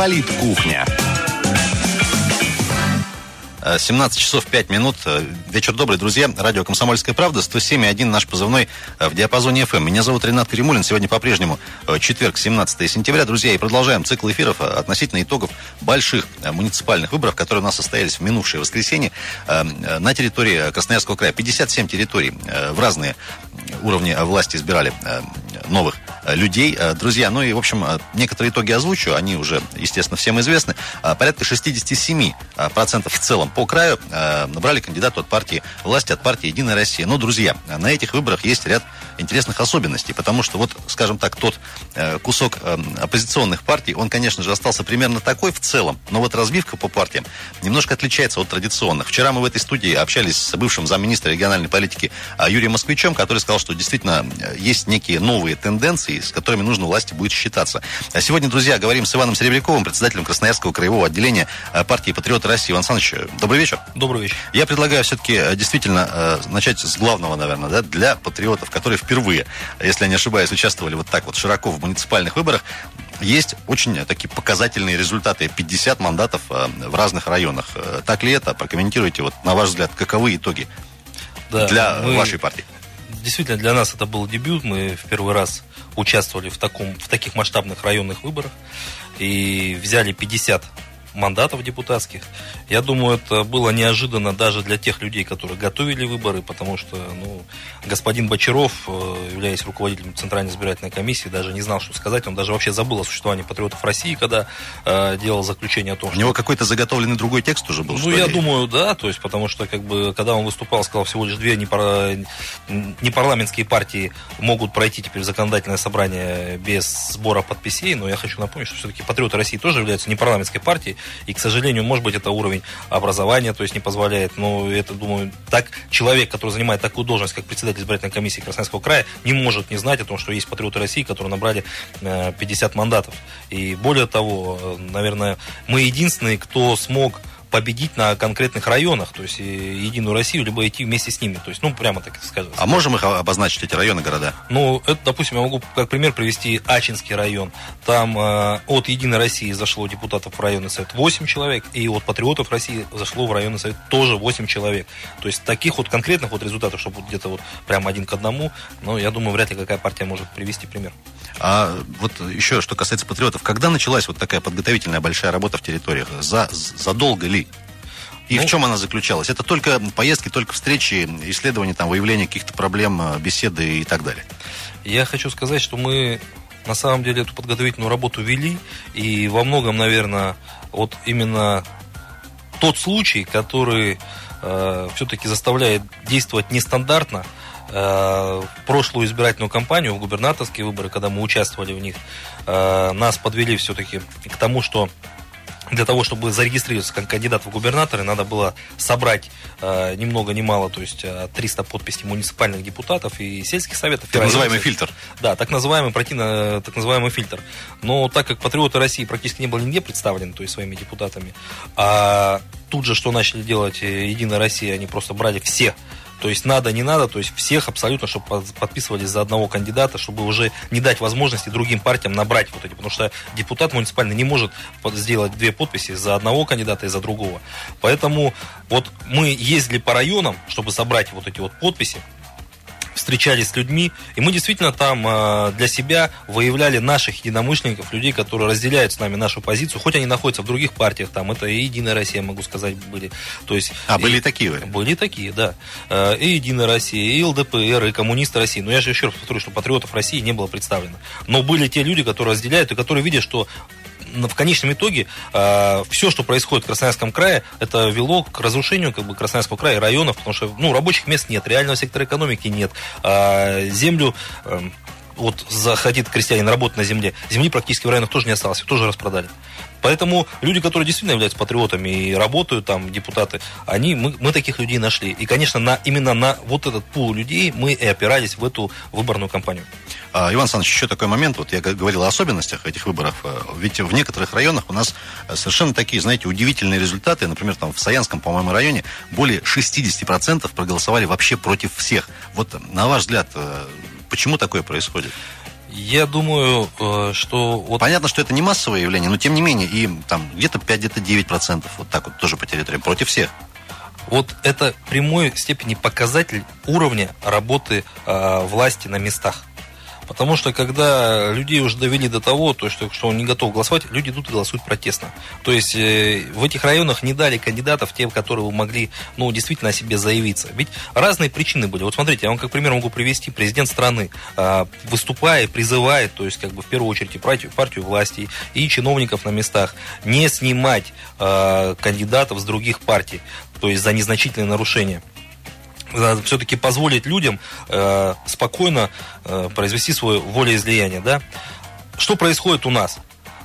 Политкухня. 17 э, часов 5 минут. Э, вечер добрый, друзья. Радио «Комсомольская правда», 107,1 наш позывной э, в диапазоне FM. Меня зовут Ренат Каримулин. Сегодня по-прежнему четверг, 17 сентября. Друзья, и продолжаем цикл эфиров относительно итогов больших муниципальных выборов, которые у нас состоялись в минувшее воскресенье на территории Красноярского края. 57 территорий в разные уровни власти избирали новых людей. Друзья, ну и, в общем, некоторые итоги озвучу. Они уже, естественно, всем известны. Порядка 67% в целом по краю э, набрали кандидату от партии власти, от партии «Единая Россия». Но, друзья, на этих выборах есть ряд интересных особенностей, потому что вот, скажем так, тот э, кусок э, оппозиционных партий, он, конечно же, остался примерно такой в целом, но вот разбивка по партиям немножко отличается от традиционных. Вчера мы в этой студии общались с бывшим замминистра региональной политики э, Юрием Москвичем, который сказал, что действительно э, есть некие новые тенденции, с которыми нужно власти будет считаться. А сегодня, друзья, говорим с Иваном Серебряковым, председателем Красноярского краевого отделения э, партии «Патриоты России». Иван Александрович, добрый вечер. Добрый вечер. Я предлагаю все-таки э, действительно э, начать с главного, наверное, да, для патриотов, которые впервые, если я не ошибаюсь, участвовали вот так вот широко в муниципальных выборах. Есть очень такие показательные результаты. 50 мандатов э, в разных районах. Так ли это? Прокомментируйте, вот на ваш взгляд, каковы итоги да, для мы... вашей партии? Действительно, для нас это был дебют. Мы в первый раз участвовали в, таком, в таких масштабных районных выборах и взяли 50 мандатов депутатских. Я думаю, это было неожиданно даже для тех людей, которые готовили выборы, потому что ну, господин Бочаров, э, являясь руководителем Центральной избирательной комиссии, даже не знал, что сказать. Он даже вообще забыл о существовании патриотов России, когда э, делал заключение о том, что... У него какой-то заготовленный другой текст уже был? Ну, я ли? думаю, да, то есть, потому что, как бы, когда он выступал, сказал, всего лишь две непар... непарламентские партии могут пройти теперь законодательное собрание без сбора подписей, но я хочу напомнить, что все-таки патриоты России тоже являются непарламентской партией, и, к сожалению, может быть, это уровень образования, то есть не позволяет. Но это, думаю, так человек, который занимает такую должность, как председатель избирательной комиссии Красноярского края, не может не знать о том, что есть патриоты России, которые набрали 50 э, мандатов. И более того, э, наверное, мы единственные, кто смог победить на конкретных районах, то есть Единую Россию, либо идти вместе с ними. То есть, ну, прямо так скажем. А можем их обозначить, эти районы, города? Ну, это, допустим, я могу как пример привести Ачинский район. Там э, от Единой России зашло депутатов в районный совет 8 человек, и от Патриотов России зашло в районный совет тоже 8 человек. То есть, таких вот конкретных вот результатов, чтобы вот где-то вот прямо один к одному, ну, я думаю, вряд ли какая партия может привести пример. А вот еще, что касается патриотов, когда началась вот такая подготовительная большая работа в территориях? За, задолго ли? И ну, в чем она заключалась? Это только поездки, только встречи, исследования, там, выявление каких-то проблем, э, беседы и так далее? Я хочу сказать, что мы на самом деле эту подготовительную работу вели, и во многом, наверное, вот именно тот случай, который э, все-таки заставляет действовать нестандартно, э, прошлую избирательную кампанию, в губернаторские выборы, когда мы участвовали в них, э, нас подвели все-таки к тому, что для того, чтобы зарегистрироваться как кандидат в губернаторы, надо было собрать э, ни много ни мало, то есть 300 э, подписей муниципальных депутатов и сельских советов. Так называемый фильтр. Да, так называемый, пройти на так называемый фильтр. Но так как патриоты России практически не были нигде представлены, то есть своими депутатами, а тут же что начали делать э, Единая Россия, они просто брали все то есть надо, не надо, то есть всех абсолютно, чтобы подписывались за одного кандидата, чтобы уже не дать возможности другим партиям набрать вот эти. Потому что депутат муниципальный не может сделать две подписи за одного кандидата и за другого. Поэтому вот мы ездили по районам, чтобы собрать вот эти вот подписи встречались с людьми, и мы действительно там э, для себя выявляли наших единомышленников, людей, которые разделяют с нами нашу позицию, хоть они находятся в других партиях, там это и Единая Россия, могу сказать, были. То есть, а, и, были такие? Были такие, да. Э, и Единая Россия, и ЛДПР, и Коммунисты России. Но я же еще раз повторю, что патриотов России не было представлено. Но были те люди, которые разделяют и которые видят, что в конечном итоге э, все, что происходит в Красноярском крае, это вело к разрушению как бы, Красноярского края и районов, потому что ну, рабочих мест нет, реального сектора экономики нет. Э, землю э, вот заходит крестьянин работать на земле, земли практически в районах тоже не осталось, тоже распродали. Поэтому люди, которые действительно являются патриотами и работают там, депутаты, они, мы, мы таких людей нашли. И, конечно, на, именно на вот этот пул людей мы и опирались в эту выборную кампанию. А, Иван Александрович, еще такой момент, вот я говорил о особенностях этих выборов, э, ведь в некоторых районах у нас э, совершенно такие, знаете, удивительные результаты, например, там в Саянском, по-моему, районе более 60% проголосовали вообще против всех. Вот на ваш взгляд, э, почему такое происходит? Я думаю, э, что... Вот... Понятно, что это не массовое явление, но тем не менее, и там где-то 5, где-то 9%, вот так вот тоже по территории, против всех. Вот это прямой степени показатель уровня работы э, власти на местах. Потому что когда людей уже довели до того, то, что, что он не готов голосовать, люди идут и голосуют протестно. То есть э, в этих районах не дали кандидатов, те, которые могли ну, действительно о себе заявиться. Ведь разные причины были. Вот смотрите, я вам как пример могу привести. Президент страны, э, выступая, призывает, то есть как бы в первую очередь и партию, партию власти, и чиновников на местах, не снимать э, кандидатов с других партий, то есть за незначительные нарушения все-таки позволить людям э, спокойно э, произвести свое волеизлияние. Да? Что происходит у нас?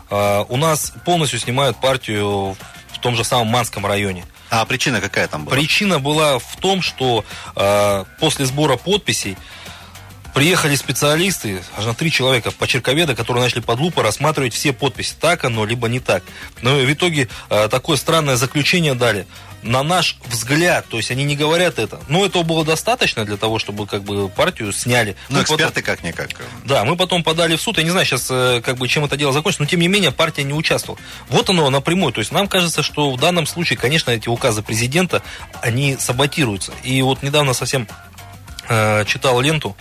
Э, у нас полностью снимают партию в том же самом Манском районе. А причина какая там была? Причина была в том, что э, после сбора подписей приехали специалисты, аж на три человека, почерковеда, которые начали под лупой рассматривать все подписи, так оно, либо не так. Но в итоге э, такое странное заключение дали на наш взгляд, то есть они не говорят это, но этого было достаточно для того, чтобы как бы партию сняли. Ну, эксперты потом... как-никак. Да, мы потом подали в суд, я не знаю сейчас, э, как бы, чем это дело закончится, но тем не менее партия не участвовала. Вот оно напрямую, то есть нам кажется, что в данном случае, конечно, эти указы президента, они саботируются. И вот недавно совсем э, читал ленту,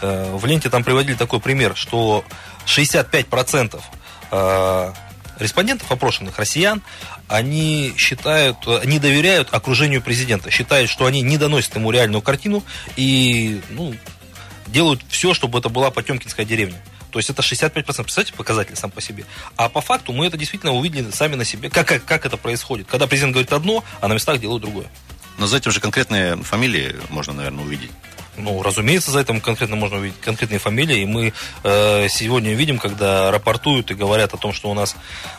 э, в ленте там приводили такой пример, что 65% э, респондентов, опрошенных россиян, они считают, не доверяют окружению президента, считают, что они не доносят ему реальную картину и ну, делают все, чтобы это была Потемкинская деревня. То есть это 65%, представляете, показатель сам по себе. А по факту мы это действительно увидели сами на себе, как, как, как это происходит. Когда президент говорит одно, а на местах делают другое. Но за этим же конкретные фамилии можно, наверное, увидеть. Ну, разумеется, за этим конкретно можно увидеть конкретные фамилии. И мы э, сегодня видим, когда рапортуют и говорят о том, что у нас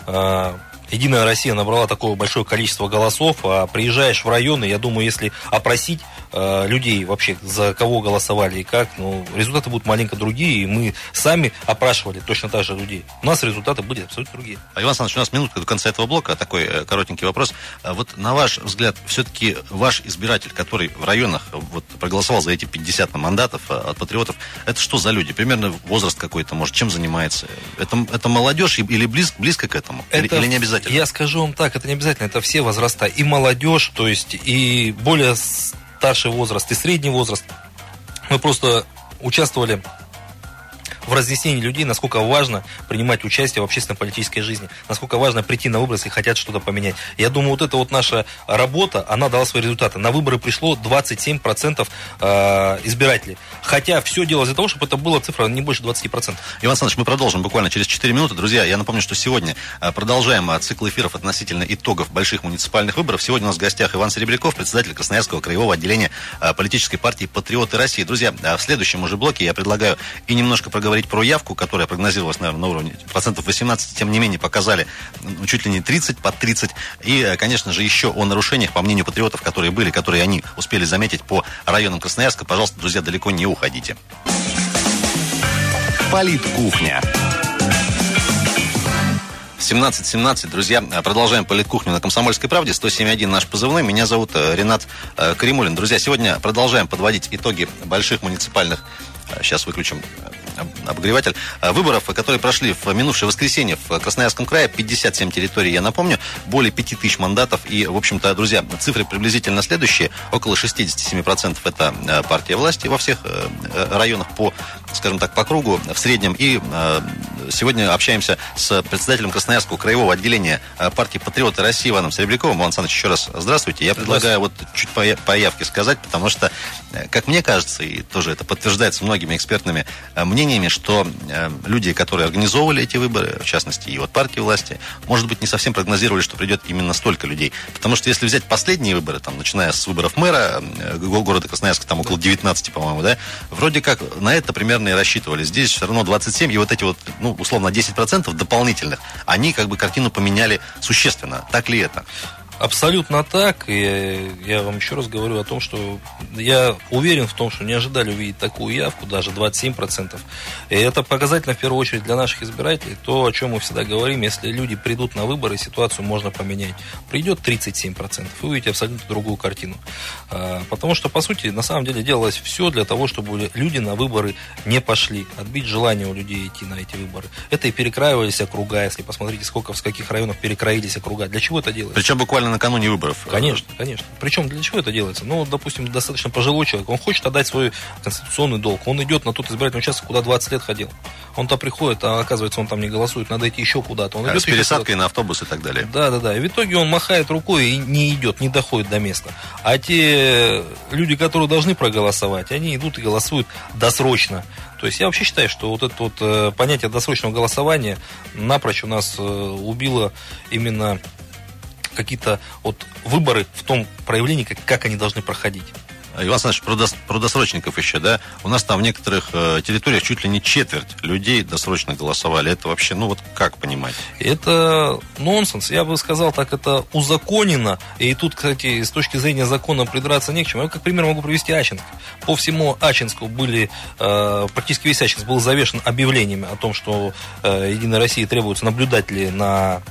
э, Единая Россия набрала такое большое количество голосов, а приезжаешь в районы, я думаю, если опросить э, людей вообще, за кого голосовали и как, ну, результаты будут маленько другие, и мы сами опрашивали точно так же людей. У нас результаты были абсолютно другие. А, Иван Александрович, у нас минутка до конца этого блока, такой э, коротенький вопрос. А вот на ваш взгляд, все-таки ваш избиратель, который в районах вот, проголосовал за эти 50 мандатов э, от патриотов, это что за люди? Примерно возраст какой-то, может, чем занимается? Это, это молодежь или близ, близко к этому? Это... Или, или не обязательно. Я скажу вам так, это не обязательно, это все возраста. И молодежь, то есть и более старший возраст, и средний возраст. Мы просто участвовали в разъяснении людей, насколько важно принимать участие в общественно-политической жизни, насколько важно прийти на выборы, если хотят что-то поменять. Я думаю, вот эта вот наша работа, она дала свои результаты. На выборы пришло 27% э, избирателей. Хотя все делалось для того, чтобы это была цифра не больше 20%. Иван Александрович, мы продолжим буквально через 4 минуты. Друзья, я напомню, что сегодня э, продолжаем э, цикл эфиров относительно итогов больших муниципальных выборов. Сегодня у нас в гостях Иван Серебряков, председатель Красноярского краевого отделения политической партии «Патриоты России». Друзья, в следующем уже блоке я предлагаю и немножко проговорить говорить про явку, которая прогнозировалась, наверное, на уровне процентов 18, тем не менее показали ну, чуть ли не 30 под 30. И, э, конечно же, еще о нарушениях, по мнению патриотов, которые были, которые они успели заметить по районам Красноярска. Пожалуйста, друзья, далеко не уходите. Политкухня. 17.17, друзья, продолжаем политкухню на Комсомольской правде. 107.1 наш позывной. Меня зовут э, Ренат э, Каримулин. Друзья, сегодня продолжаем подводить итоги больших муниципальных Сейчас выключим обогреватель, э, выборов, которые прошли в минувшее воскресенье в Красноярском крае. 57 территорий, я напомню, более 5 тысяч мандатов. И, в общем-то, друзья, цифры приблизительно следующие. Около 67% это э, партия власти во всех э, районах по, скажем так, по кругу в среднем. И сегодня общаемся с председателем Красноярского краевого отделения партии «Патриоты России» Иваном Серебряковым. Иван Александрович, еще раз здравствуйте. Я предлагаю вот чуть по, по явке сказать, потому что, как мне кажется, и тоже это подтверждается многими экспертными мнениями, мнениями, что э, люди, которые организовывали эти выборы, в частности, и вот партии власти, может быть, не совсем прогнозировали, что придет именно столько людей. Потому что если взять последние выборы, там, начиная с выборов мэра э, города Красноярска, там около 19, по-моему, да, вроде как на это примерно и рассчитывали. Здесь все равно 27, и вот эти вот, ну, условно, 10% дополнительных, они как бы картину поменяли существенно. Так ли это? Абсолютно так. И я вам еще раз говорю о том, что я уверен в том, что не ожидали увидеть такую явку, даже 27%. И это показательно в первую очередь для наших избирателей. То, о чем мы всегда говорим, если люди придут на выборы, ситуацию можно поменять. Придет 37%, вы увидите абсолютно другую картину. А, потому что, по сути, на самом деле делалось все для того, чтобы люди на выборы не пошли. Отбить желание у людей идти на эти выборы. Это и перекраивались округа, если посмотрите, сколько в каких районах перекраились округа. Для чего это делается? Причем буквально накануне выборов. Конечно, конечно. Причем для чего это делается? Ну, допустим, достаточно пожилой человек, он хочет отдать свой конституционный долг, он идет на тот избирательный участок, куда 20 лет ходил. Он-то приходит, а оказывается, он там не голосует, надо идти еще куда-то. Он а идет с пересадкой на автобус и так далее. Да, да, да. И в итоге он махает рукой и не идет, не доходит до места. А те люди, которые должны проголосовать, они идут и голосуют досрочно. То есть я вообще считаю, что вот это вот э, понятие досрочного голосования напрочь у нас э, убило именно какие-то вот выборы в том проявлении, как, как они должны проходить. Иван Александрович, про, дос, про досрочников еще, да? У нас там в некоторых э, территориях чуть ли не четверть людей досрочно голосовали. Это вообще, ну вот как понимать? Это нонсенс. Я бы сказал так, это узаконено. И тут, кстати, с точки зрения закона придраться не к чему. Я как пример могу привести Ачинск. По всему Ачинску были, э, практически весь Ачинск был завешен объявлениями о том, что э, Единой России требуются наблюдатели на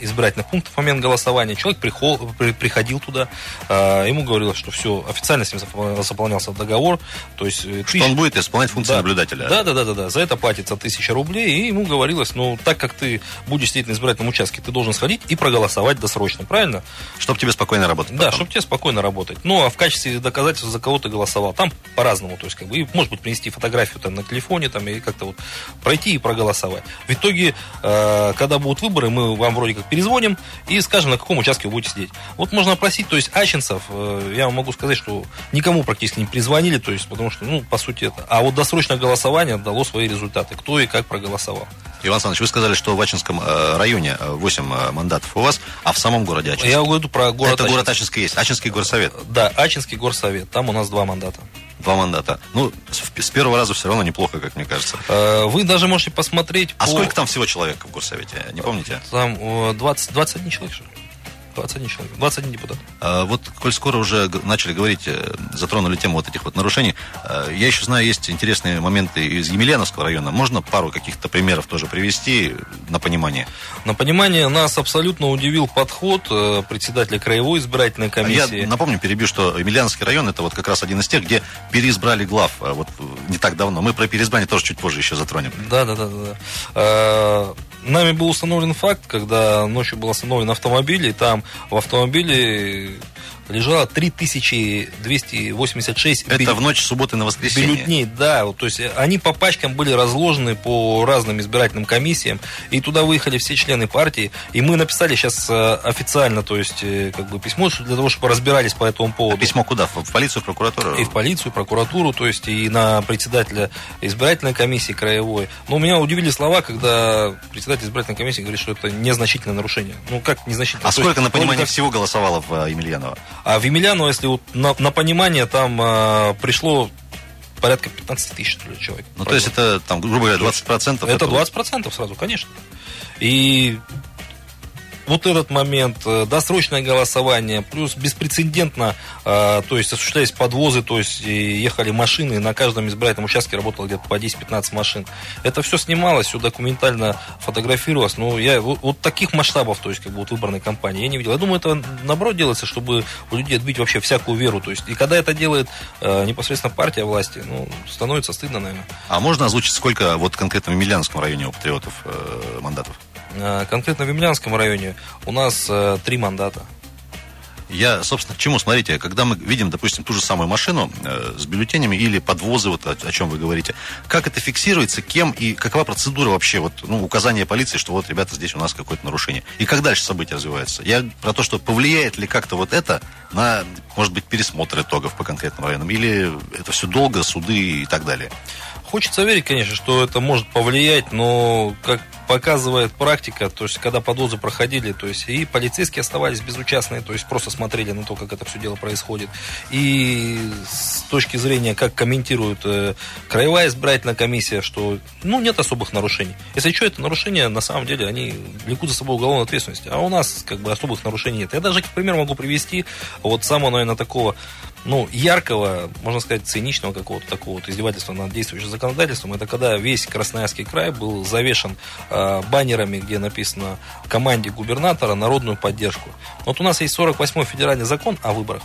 избирательных пунктов в момент голосования. Человек прихол, при, приходил туда, э, ему говорилось, что все, официально с ним заполнялся договор. То есть, э, что тысяч... он будет исполнять функцию да, наблюдателя. Да, да, да, да, да. За это платится тысяча рублей. И ему говорилось, ну, так как ты будешь сидеть на избирательном участке, ты должен сходить и проголосовать досрочно, правильно? Чтобы тебе спокойно работать. Да, чтобы тебе спокойно работать. Ну, а в качестве доказательства, за кого ты голосовал, там по-разному. То есть, как бы, и, может быть, принести фотографию там на телефоне, там, и как-то вот пройти и проголосовать. В итоге, э, когда будут выборы, мы вам вроде как перезвоним и скажем, на каком участке вы будете сидеть. Вот можно опросить, то есть ачинцев, э, я вам могу сказать, что никому практически не призвонили, то есть, потому что, ну, по сути, это. А вот досрочное голосование дало свои результаты, кто и как проголосовал. Иван Александрович, вы сказали, что в Ачинском э, районе 8 э, мандатов у вас, а в самом городе Ачинск? Я говорю про город Это город Ачинск есть, Ачинский горсовет? Да, Ачинский горсовет, там у нас два мандата. Два мандата. Ну, с первого раза все равно неплохо, как мне кажется. Вы даже можете посмотреть... А по... сколько там всего человек в горсовете, не помните? Там 20, 21 человек, что ли? 21 человек, 21 депутат. А, вот, коль скоро уже начали говорить, э, затронули тему вот этих вот нарушений, э, я еще знаю, есть интересные моменты из Емельяновского района. Можно пару каких-то примеров тоже привести на понимание? На понимание нас абсолютно удивил подход э, председателя краевой избирательной комиссии. Я напомню, перебью, что Емельяновский район это вот как раз один из тех, где переизбрали глав вот не так давно. Мы про переизбрание тоже чуть позже еще затронем. Да, да, да, да. Нами был установлен факт, когда ночью был остановлен автомобиль, и там в автомобиле лежало 3286 Это бюллет... в ночь субботы на воскресенье? Бюллетней, да. Вот, то есть они по пачкам были разложены по разным избирательным комиссиям, и туда выехали все члены партии, и мы написали сейчас э, официально, то есть э, как бы письмо для того, чтобы разбирались по этому поводу. А письмо куда? В полицию, в прокуратуру? И в полицию, прокуратуру, то есть и на председателя избирательной комиссии краевой. Но меня удивили слова, когда председатель избирательной комиссии говорит, что это незначительное нарушение. Ну как незначительное? А То сколько, есть, на понимание, всего голосовало в э, Емельяново? А в Емельяново, если вот на, на понимание, там а, пришло порядка 15 тысяч человек. Ну, то есть это, там, грубо говоря, 20%? Это 20% сразу, конечно. И вот этот момент, э, досрочное голосование, плюс беспрецедентно, э, то есть осуществлялись подвозы, то есть ехали машины, и на каждом избирательном участке работало где-то по 10-15 машин. Это все снималось, все документально фотографировалось, но я вот, вот таких масштабов, то есть как бы вот выборной кампании я не видел. Я думаю, это наоборот делается, чтобы у людей отбить вообще всякую веру, то есть и когда это делает э, непосредственно партия власти, ну, становится стыдно, наверное. А можно озвучить, сколько вот конкретно в Милянском районе у патриотов э, мандатов? Э, конкретно в Емельянском районе у нас э, три мандата. Я, собственно, к чему? Смотрите, когда мы видим, допустим, ту же самую машину э, с бюллетенями или подвозы, вот о, о чем вы говорите, как это фиксируется, кем и какова процедура вообще, вот, ну, указание полиции, что вот, ребята, здесь у нас какое-то нарушение. И как дальше события развиваются? Я про то, что повлияет ли как-то вот это на, может быть, пересмотр итогов по конкретным районам, или это все долго, суды и так далее? Хочется верить, конечно, что это может повлиять, но как показывает практика, то есть когда подвозы проходили, то есть и полицейские оставались безучастные, то есть просто смотрели на то, как это все дело происходит. И с точки зрения, как комментирует э, краевая избирательная комиссия, что ну нет особых нарушений. Если что, это нарушения, на самом деле, они влекут за собой уголовную ответственность. А у нас как бы особых нарушений нет. Я даже, к примеру, могу привести вот самого, наверное, такого ну, яркого, можно сказать, циничного какого-то такого вот издевательства над действующим законодательством, это когда весь Красноярский край был завешен э, баннерами, где написано команде губернатора народную поддержку. Вот у нас есть 48-й федеральный закон о выборах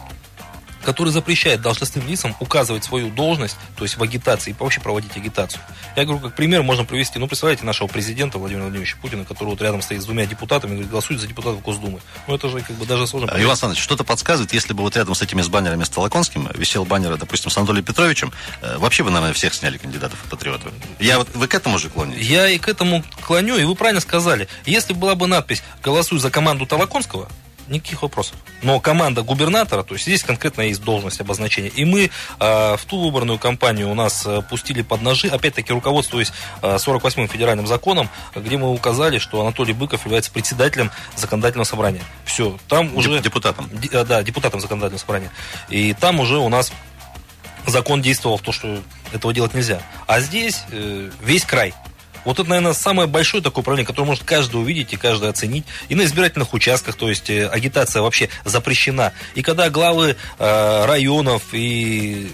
который запрещает должностным лицам указывать свою должность, то есть в агитации, и вообще проводить агитацию. Я говорю, как пример можно привести, ну, представляете, нашего президента Владимира Владимировича Путина, который вот рядом стоит с двумя депутатами, говорит, голосуйте за депутатов Госдумы. Ну, это же как бы даже сложно. Иван Александрович, что-то подсказывает, если бы вот рядом с этими с баннерами с Толоконским висел баннер, допустим, с Анатолием Петровичем, э, вообще бы, наверное, всех сняли кандидатов в патриоты. Я вот, вы к этому же клоните? Я и к этому клоню, и вы правильно сказали. Если была бы надпись «Голосуй за команду Толоконского», никаких вопросов. Но команда губернатора, то есть здесь конкретно есть должность обозначения. И мы э, в ту выборную кампанию у нас э, пустили под ножи, опять-таки руководствуясь э, 48-м федеральным законом, где мы указали, что Анатолий Быков является председателем законодательного собрания. Все, там уже... Депутатом. Д, э, да, депутатом законодательного собрания. И там уже у нас закон действовал в то, что этого делать нельзя. А здесь э, весь край вот это, наверное, самое большое такое управление, которое может каждый увидеть и каждый оценить. И на избирательных участках, то есть э, агитация вообще запрещена. И когда главы э, районов и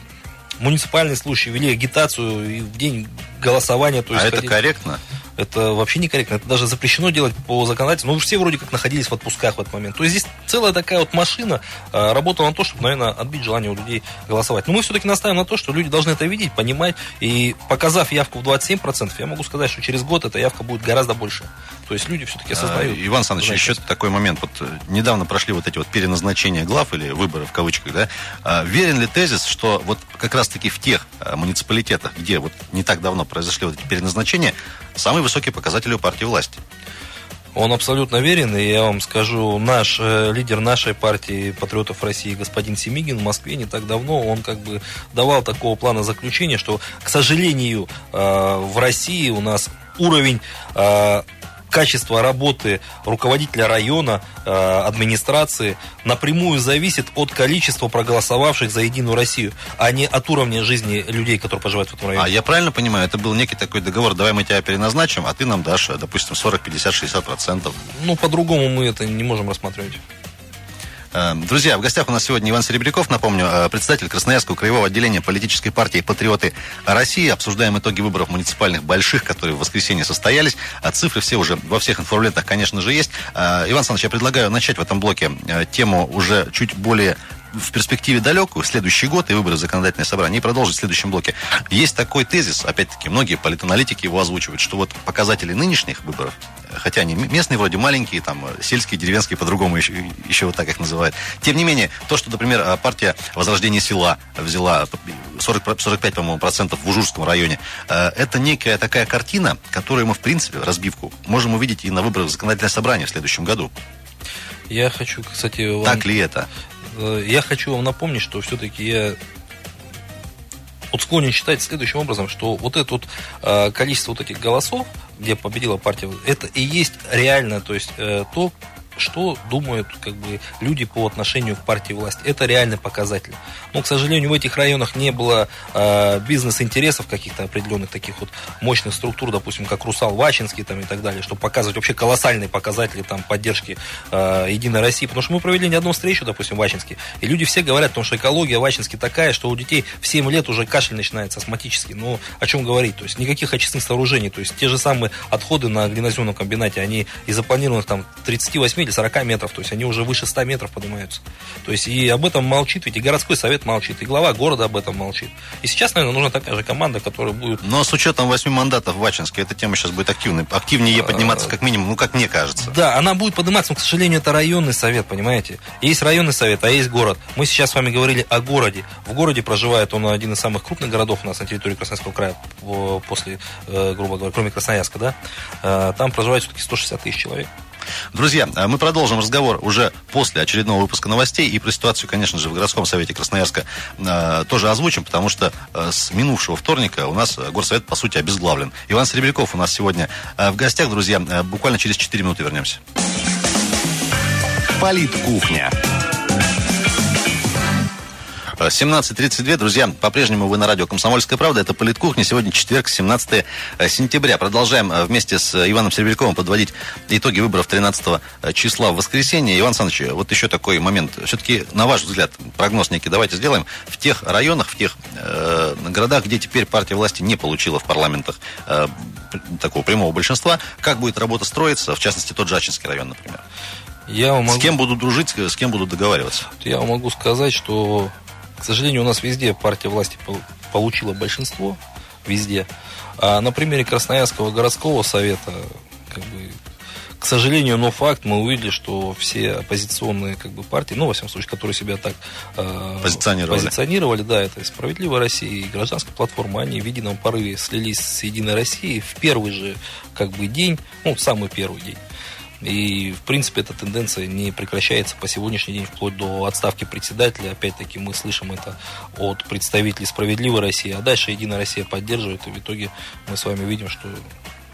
муниципальные случаи вели агитацию и в день голосования. То есть а ходили... это корректно? Это вообще некорректно. Это даже запрещено делать по законодательству. Ну, все вроде как находились в отпусках в этот момент. То есть здесь целая такая вот машина э, работала на то, чтобы, наверное, отбить желание у людей голосовать. Но мы все-таки настаиваем на то, что люди должны это видеть, понимать. И показав явку в 27%, я могу сказать, что через год эта явка будет гораздо больше. То есть люди все-таки осознают. А, Иван Александрович, еще такой момент. Вот э, недавно прошли вот эти вот переназначения глав или выборы в кавычках, да? А, верен ли тезис, что вот как раз-таки в тех а, муниципалитетах, где вот не так давно произошли вот эти переназначения, самый высокий показатель у партии власти? Он абсолютно верен, и я вам скажу, наш э, лидер нашей партии Патриотов России, господин Семигин, в Москве не так давно, он как бы давал такого плана заключения, что, к сожалению, э, в России у нас уровень э, качество работы руководителя района, э, администрации напрямую зависит от количества проголосовавших за Единую Россию, а не от уровня жизни людей, которые проживают в этом районе. А я правильно понимаю, это был некий такой договор, давай мы тебя переназначим, а ты нам дашь, допустим, 40, 50, 60 процентов. Ну, по-другому мы это не можем рассматривать. Э, друзья, в гостях у нас сегодня Иван Серебряков, напомню, э, председатель Красноярского краевого отделения политической партии «Патриоты России». Обсуждаем итоги выборов муниципальных больших, которые в воскресенье состоялись. А цифры все уже во всех информлентах, конечно же, есть. Э, Иван Александрович, я предлагаю начать в этом блоке тему уже чуть более в перспективе далекую, следующий год и выборы в законодательное собрание, и продолжить в следующем блоке. Есть такой тезис, опять-таки, многие политаналитики его озвучивают, что вот показатели нынешних выборов, хотя они местные вроде маленькие, там, сельские, деревенские, по-другому еще, еще вот так их называют. Тем не менее, то, что, например, партия Возрождения села взяла 40, 45, по-моему, процентов в Ужурском районе, э, это некая такая картина, которую мы, в принципе, разбивку, можем увидеть и на выборах в законодательное собрание в следующем году. Я хочу, кстати... Вам... Так ли это? Э, я хочу вам напомнить, что все-таки я вот склонен считать следующим образом, что вот это вот э, количество вот этих голосов, где победила партия, это и есть реально, то есть э, то, что думают как бы, люди по отношению к партии власти. Это реальный показатель. Но, к сожалению, в этих районах не было э, бизнес-интересов каких-то определенных таких вот мощных структур, допустим, как Русал Вачинский там, и так далее, чтобы показывать вообще колоссальные показатели там, поддержки э, Единой России. Потому что мы провели не одну встречу, допустим, в Вачинске, и люди все говорят, потому что экология в Вачинске такая, что у детей в 7 лет уже кашель начинается астматический. Но о чем говорить? То есть никаких очистных сооружений. То есть те же самые отходы на глиноземном комбинате, они из запланированных там 38 или 40 метров, то есть они уже выше 100 метров поднимаются. То есть и об этом молчит, ведь и городской совет молчит, и глава города об этом молчит. И сейчас, наверное, нужна такая же команда, которая будет... Но с учетом 8 мандатов в Ачинске, эта тема сейчас будет активной, активнее подниматься, как минимум, ну, как мне кажется. Да, она будет подниматься, но, к сожалению, это районный совет, понимаете? Есть районный совет, а есть город. Мы сейчас с вами говорили о городе. В городе проживает он один из самых крупных городов у нас на территории Красноярского края, после, э, грубо говоря, кроме Красноярска, да? Э, там проживает все-таки 160 тысяч человек. Друзья, э, мы продолжим разговор уже после очередного выпуска новостей. И про ситуацию, конечно же, в городском совете Красноярска э, тоже озвучим, потому что э, с минувшего вторника у нас горсовет, по сути, обезглавлен. Иван Серебряков у нас сегодня в гостях, друзья. Буквально через 4 минуты вернемся. Политкухня. 17.32, друзья, по-прежнему вы на радио «Комсомольская правда». Это «Политкухня». Сегодня четверг, 17 э, сентября. Продолжаем э, вместе с э, Иваном Серебряковым подводить итоги выборов 13 числа в воскресенье. Иван Александрович, вот еще такой момент. Все-таки, на ваш взгляд, прогноз некий давайте сделаем. В тех районах, в тех э, городах, где теперь партия власти не получила в парламентах э, такого прямого большинства, как будет работа строиться, в частности, тот же Ачинский район, например? Я могу... С кем будут дружить, с кем будут договариваться? Я могу сказать, что к сожалению, у нас везде партия власти получила большинство, везде. А на примере Красноярского городского совета, как бы, к сожалению, но факт, мы увидели, что все оппозиционные как бы, партии, ну, во всяком случае, которые себя так э, позиционировали. позиционировали, да, это и «Справедливая Россия», и «Гражданская платформа», они в едином порыве слились с «Единой Россией» в первый же как бы, день, ну, самый первый день. И, в принципе, эта тенденция не прекращается по сегодняшний день, вплоть до отставки председателя. Опять-таки, мы слышим это от представителей «Справедливой России», а дальше «Единая Россия» поддерживает, и в итоге мы с вами видим, что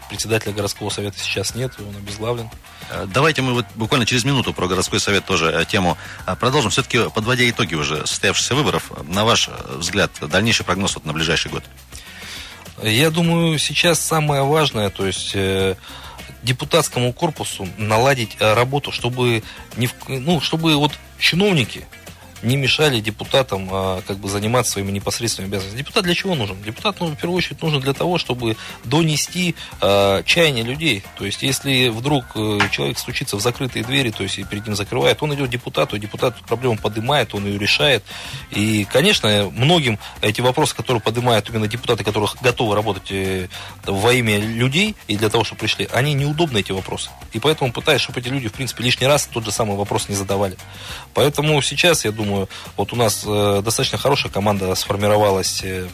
председателя городского совета сейчас нет, и он обезглавлен. Э, давайте мы вот буквально через минуту про городской совет тоже э, тему э, продолжим. Все-таки подводя итоги уже состоявшихся выборов, на ваш взгляд, дальнейший прогноз вот на ближайший год? Я думаю, сейчас самое важное, то есть депутатскому корпусу наладить э, работу, чтобы, не, ну, чтобы вот чиновники, не мешали депутатам а, как бы заниматься своими непосредственными обязанностями. Депутат для чего нужен? Депутат, ну, в первую очередь, нужен для того, чтобы донести а, чаяние людей. То есть, если вдруг а, человек стучится в закрытые двери, то есть и перед ним закрывает, он идет к депутату, депутат проблему поднимает, он ее решает. И, конечно, многим эти вопросы, которые поднимают именно депутаты, которые готовы работать э, во имя людей и для того, чтобы пришли, они неудобны, эти вопросы. И поэтому пытаюсь, чтобы эти люди, в принципе, лишний раз тот же самый вопрос не задавали. Поэтому сейчас, я думаю, думаю, вот у нас э, достаточно хорошая команда сформировалась э,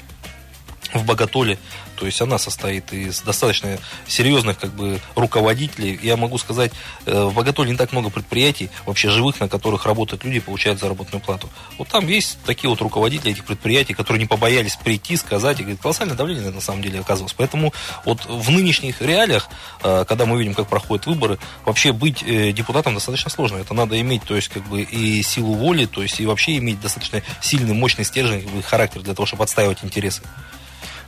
в Боготоле. То есть она состоит из достаточно серьезных как бы, руководителей. Я могу сказать, э, в Боготоле не так много предприятий, вообще живых, на которых работают люди и получают заработную плату. Вот там есть такие вот руководители этих предприятий, которые не побоялись прийти, сказать, и говорит, колоссальное давление на самом деле оказывалось. Поэтому вот в нынешних реалиях, э, когда мы видим, как проходят выборы, вообще быть э, депутатом достаточно сложно. Это надо иметь, то есть, как бы и силу воли, то есть, и вообще иметь достаточно сильный, мощный стержень, характер для того, чтобы отстаивать интересы.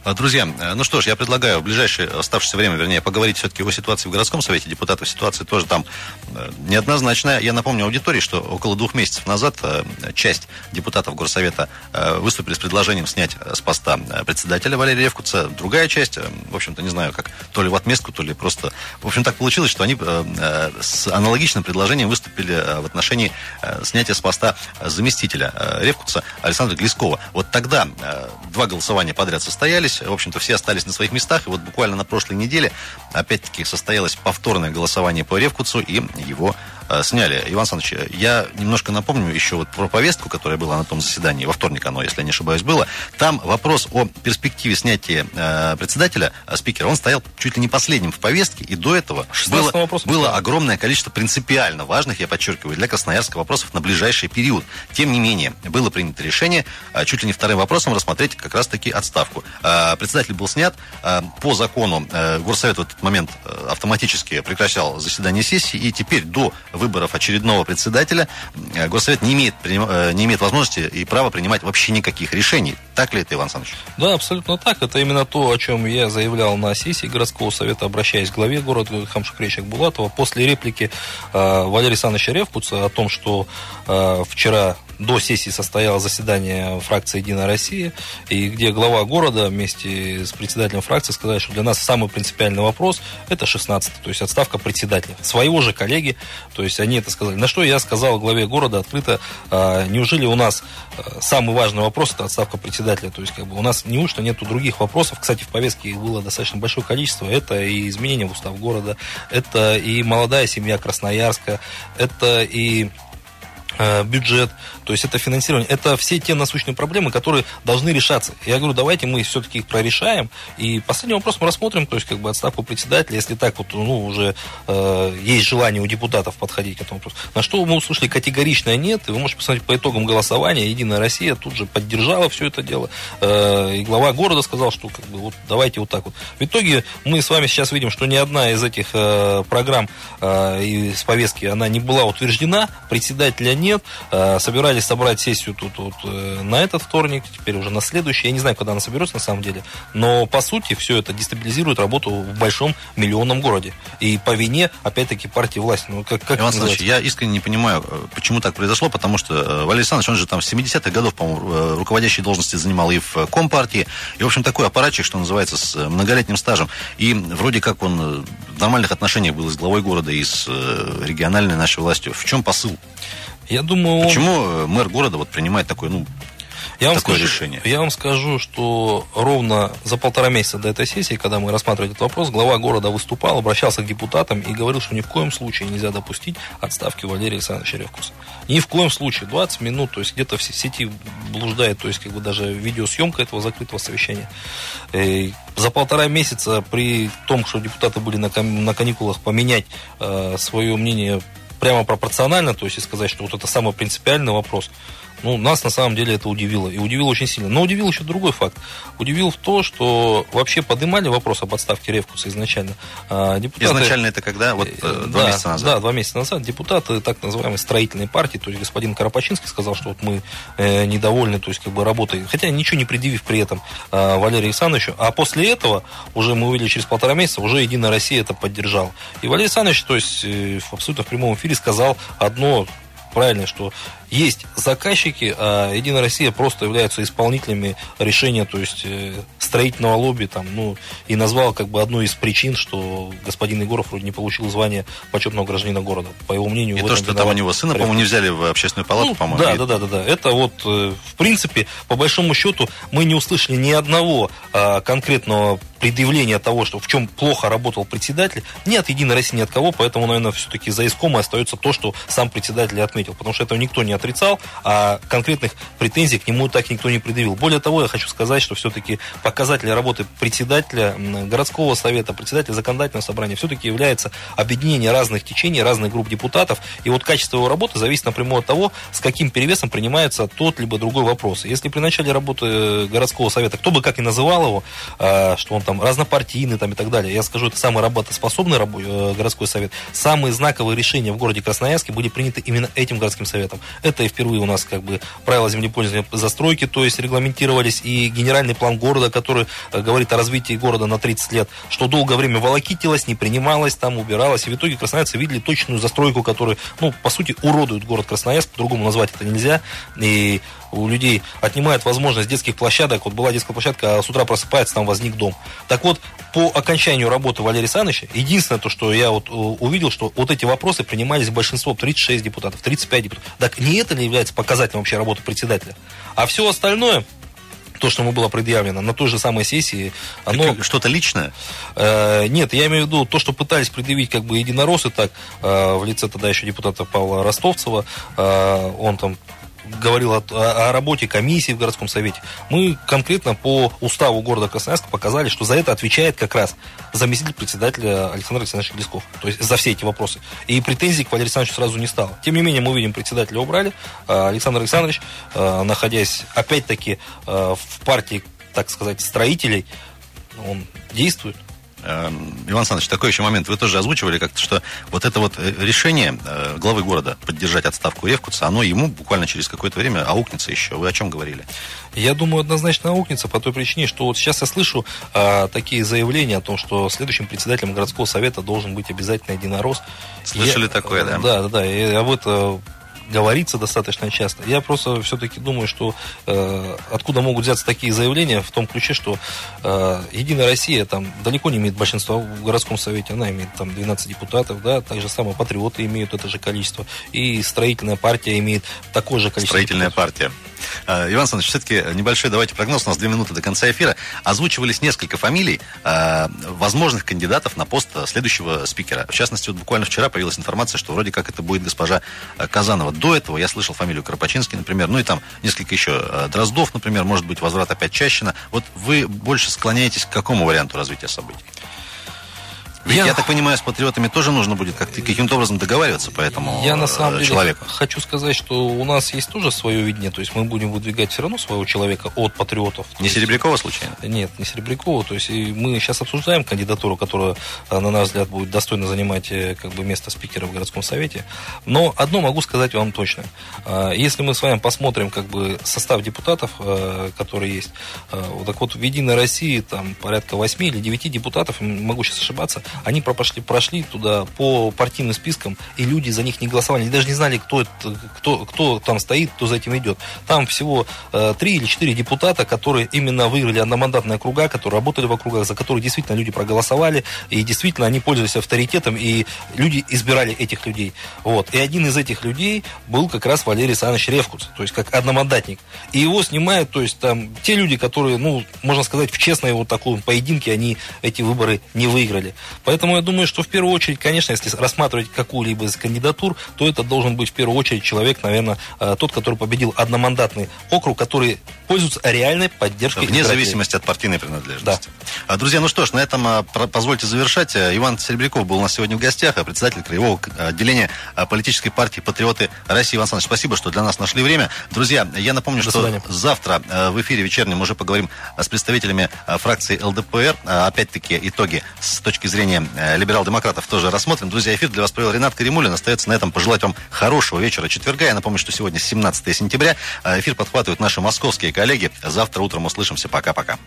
А, друзья, э, ну что ж, я предлагаю в ближайшее оставшееся время, вернее, поговорить все-таки о ситуации в городском совете депутатов. Ситуация тоже там э, неоднозначная. Я напомню аудитории, что около двух месяцев назад э, часть депутатов горсовета выступили с предложением снять с поста председателя Валерия Ревкуца. Другая часть, в общем-то, не знаю, как то ли в отместку, то ли просто... В общем, так получилось, что они с аналогичным предложением выступили в отношении снятия с поста заместителя Ревкуца Александра Глескова. Вот тогда два голосования подряд состоялись в общем-то, все остались на своих местах. И вот буквально на прошлой неделе, опять-таки, состоялось повторное голосование по Ревкуцу, и его сняли. Иван Александрович, я немножко напомню еще вот про повестку, которая была на том заседании, во вторник оно, если я не ошибаюсь, было. Там вопрос о перспективе снятия э, председателя, э, спикера, он стоял чуть ли не последним в повестке, и до этого было, было огромное количество принципиально важных, я подчеркиваю, для Красноярска вопросов на ближайший период. Тем не менее, было принято решение э, чуть ли не вторым вопросом рассмотреть как раз-таки отставку. Э, председатель был снят. Э, по закону э, Горсовет в этот момент э, автоматически прекращал заседание сессии, и теперь до выборов очередного председателя э, Госсовет не имеет, э, не имеет возможности и права принимать вообще никаких решений. Так ли это, Иван Александрович? Да, абсолютно так. Это именно то, о чем я заявлял на сессии городского совета, обращаясь к главе города Хамшикречек Булатова. После реплики э, Валерия Александровича Ревкуца о том, что э, вчера до сессии состоялось заседание фракции «Единая Россия», и где глава города вместе с председателем фракции сказали, что для нас самый принципиальный вопрос – это 16 то есть отставка председателя. Своего же коллеги, то есть они это сказали. На что я сказал главе города открыто, а, неужели у нас а, самый важный вопрос – это отставка председателя, то есть как бы у нас неужто нету других вопросов, кстати, в повестке их было достаточно большое количество, это и изменение в устав города, это и молодая семья Красноярска, это и бюджет, то есть это финансирование, это все те насущные проблемы, которые должны решаться. Я говорю, давайте мы все-таки их прорешаем. И последний вопрос мы рассмотрим, то есть как бы отставку председателя, если так вот, ну, уже э, есть желание у депутатов подходить к этому вопросу. На что мы услышали категоричное нет, и вы можете посмотреть по итогам голосования, Единая Россия тут же поддержала все это дело, э, и глава города сказал, что как бы вот давайте вот так вот. В итоге мы с вами сейчас видим, что ни одна из этих э, программ э, из повестки, она не была утверждена, председателя нет, нет. Э, собирались собрать сессию тут вот э, на этот вторник, теперь уже на следующий. Я не знаю, когда она соберется на самом деле. Но по сути все это дестабилизирует работу в большом миллионном городе. И по вине, опять-таки, партии власти. Ну, как, как Иван Александрович, я искренне не понимаю, э, почему так произошло, потому что Валерий Александрович, он же там с 70-х годов, по-моему, руководящие должности занимал и в Компартии. И, в общем, такой аппаратчик, что называется, с многолетним стажем. И вроде как он в нормальных отношениях был и с главой города, и с региональной нашей властью. В чем посыл? Я думаю, Почему он... мэр города вот принимает такое, ну, я вам, такое скажу, решение? я вам скажу, что ровно за полтора месяца до этой сессии, когда мы рассматривали этот вопрос, глава города выступал, обращался к депутатам и говорил, что ни в коем случае нельзя допустить отставки Валерия Александровича Ревкуса. Ни в коем случае. 20 минут, то есть где-то в сети блуждает, то есть как бы даже видеосъемка этого закрытого совещания. И за полтора месяца при том, что депутаты были на, на каникулах, поменять э, свое мнение прямо пропорционально, то есть и сказать, что вот это самый принципиальный вопрос, ну, нас на самом деле это удивило. И удивило очень сильно. Но удивил еще другой факт. Удивил в то, что вообще поднимали вопрос об отставке Ревкуса изначально. А, депутаты, изначально это когда? Вот э, два да, месяца назад? Да, два месяца назад. Депутаты так называемой строительной партии, то есть господин Карапачинский сказал, что вот мы э, недовольны, то есть как бы работой, хотя ничего не предъявив при этом э, Валерию Александровичу. А после этого, уже мы увидели через полтора месяца, уже Единая Россия это поддержала. И Валерий Александрович, то есть э, абсолютно в прямом эфире сказал одно правильно, что есть заказчики, а Единая Россия просто являются исполнителями решения, то есть э, строительного лобби, там, ну, и назвал как бы одну из причин, что господин Егоров вроде не получил звание почетного гражданина города. По его мнению, и то, что там у него сына, по-моему, не взяли в общественную палату, ну, по-моему. Да, да, да, да, да. Это вот, э, в принципе, по большому счету, мы не услышали ни одного а, конкретного предъявления того, что в чем плохо работал председатель, ни от Единой России, ни от кого, поэтому, наверное, все-таки за искомой остается то, что сам председатель отметил, потому что этого никто не отрицал, а конкретных претензий к нему так никто не предъявил. Более того, я хочу сказать, что все-таки показатель работы председателя городского совета, председателя законодательного собрания все-таки является объединение разных течений, разных групп депутатов. И вот качество его работы зависит напрямую от того, с каким перевесом принимается тот либо другой вопрос. Если при начале работы городского совета, кто бы как ни называл его, а, что он там разнопартийный там, и так далее, я скажу, это самый работоспособный э, городской совет, самые знаковые решения в городе Красноярске были приняты именно этим городским советом. Это и впервые у нас как бы правила землепользования застройки, то есть регламентировались, и генеральный план города, который э, говорит о развитии города на 30 лет, что долгое время волокитилось, не принималось, там убиралось, и в итоге красноярцы видели точную застройку, которая, ну, по сути, уродует город Красноярск, по-другому назвать это нельзя, и у людей отнимает возможность детских площадок. Вот была детская площадка, а с утра просыпается, там возник дом. Так вот, по окончанию работы Валерия Александровича, единственное то, что я вот э, увидел, что вот эти вопросы принимались большинством, 36 депутатов, 35 депутатов. Так не это ли является показателем вообще работы председателя? А все остальное, то, что ему было предъявлено на той же самой сессии, оно... Что-то личное? Э, нет, я имею в виду то, что пытались предъявить как бы единороссы, так, э, в лице тогда еще депутата Павла Ростовцева, э, он там говорил о, о работе комиссии в городском совете, мы конкретно по уставу города Красноярска показали, что за это отвечает как раз заместитель председателя Александр Александрович Лесков. То есть за все эти вопросы. И претензий к Валерию Александровичу сразу не стало. Тем не менее, мы видим, председателя убрали. А Александр Александрович, а, находясь опять-таки а, в партии, так сказать, строителей, он действует. Эм, Иван Александрович, такой еще момент. Вы тоже озвучивали как-то, что вот это вот э, решение э, главы города поддержать отставку Ревкуца, оно ему буквально через какое-то время аукнется еще. Вы о чем говорили? Я думаю, однозначно аукнется по той причине, что вот сейчас я слышу а, такие заявления о том, что следующим председателем городского совета должен быть обязательно единорос. Слышали я, такое, да? Да, да, да. И об этом говорится достаточно часто. Я просто все-таки думаю, что э, откуда могут взяться такие заявления в том ключе, что э, Единая Россия там далеко не имеет большинства в городском совете, она имеет там 12 депутатов, да, так же самое патриоты имеют это же количество, и строительная партия имеет такое же количество. Строительная депутатов. партия. Э, Иван Александрович, все-таки небольшой давайте прогноз. У нас две минуты до конца эфира. Озвучивались несколько фамилий э, возможных кандидатов на пост следующего спикера. В частности, вот буквально вчера появилась информация, что вроде как это будет госпожа Казанова. До этого я слышал фамилию Кропачинский, например, ну и там несколько еще Дроздов, например, может быть, возврат опять Чащина. Вот вы больше склоняетесь к какому варианту развития событий? Ведь, я... я так понимаю, с патриотами тоже нужно будет как каким-то образом договариваться по этому Я на самом деле человеку. хочу сказать, что у нас есть тоже свое видение, то есть мы будем выдвигать все равно своего человека от патриотов. Не Серебрякова случайно? Нет, не Серебрякова. То есть мы сейчас обсуждаем кандидатуру, которая, э, на наш взгляд, будет достойно занимать э, как бы, место спикера в городском совете. Но одно могу сказать вам точно. Э, если мы с вами посмотрим как бы, состав депутатов, которые есть, так вот в Единой России там порядка 8 или 9 депутатов, могу сейчас ошибаться, они прошли, прошли туда по партийным спискам, и люди за них не голосовали, они даже не знали, кто, это, кто, кто там стоит, кто за этим идет. Там всего э, три или четыре депутата, которые именно выиграли одномандатные округа, которые работали в округах, за которые действительно люди проголосовали, и действительно они пользовались авторитетом, и люди избирали этих людей. Вот. И один из этих людей был как раз Валерий Александрович Ревкус, то есть как одномандатник. И его снимают, то есть там те люди, которые, ну, можно сказать, в честной вот такой поединке они эти выборы не выиграли. Поэтому я думаю, что в первую очередь, конечно, если рассматривать какую-либо из кандидатур, то это должен быть в первую очередь человек, наверное, э, тот, который победил одномандатный округ, который пользуется реальной поддержкой. Вне зависимости от партийной принадлежности. Да. Друзья, ну что ж, на этом а, позвольте завершать. Иван Серебряков был у нас сегодня в гостях, а председатель краевого отделения а, политической партии «Патриоты России». Иван Александрович, спасибо, что для нас нашли время. Друзья, я напомню, До что свидания. завтра в эфире вечернем уже поговорим с представителями фракции ЛДПР. Опять-таки, итоги с точки зрения либерал-демократов тоже рассмотрим. Друзья, эфир для вас провел Ренат Каримулин. Остается на этом пожелать вам хорошего вечера четверга. Я напомню, что сегодня 17 сентября. Эфир подхватывают наши московские коллеги. Завтра утром услышимся. Пока-пока.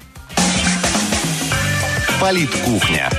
Политкухня.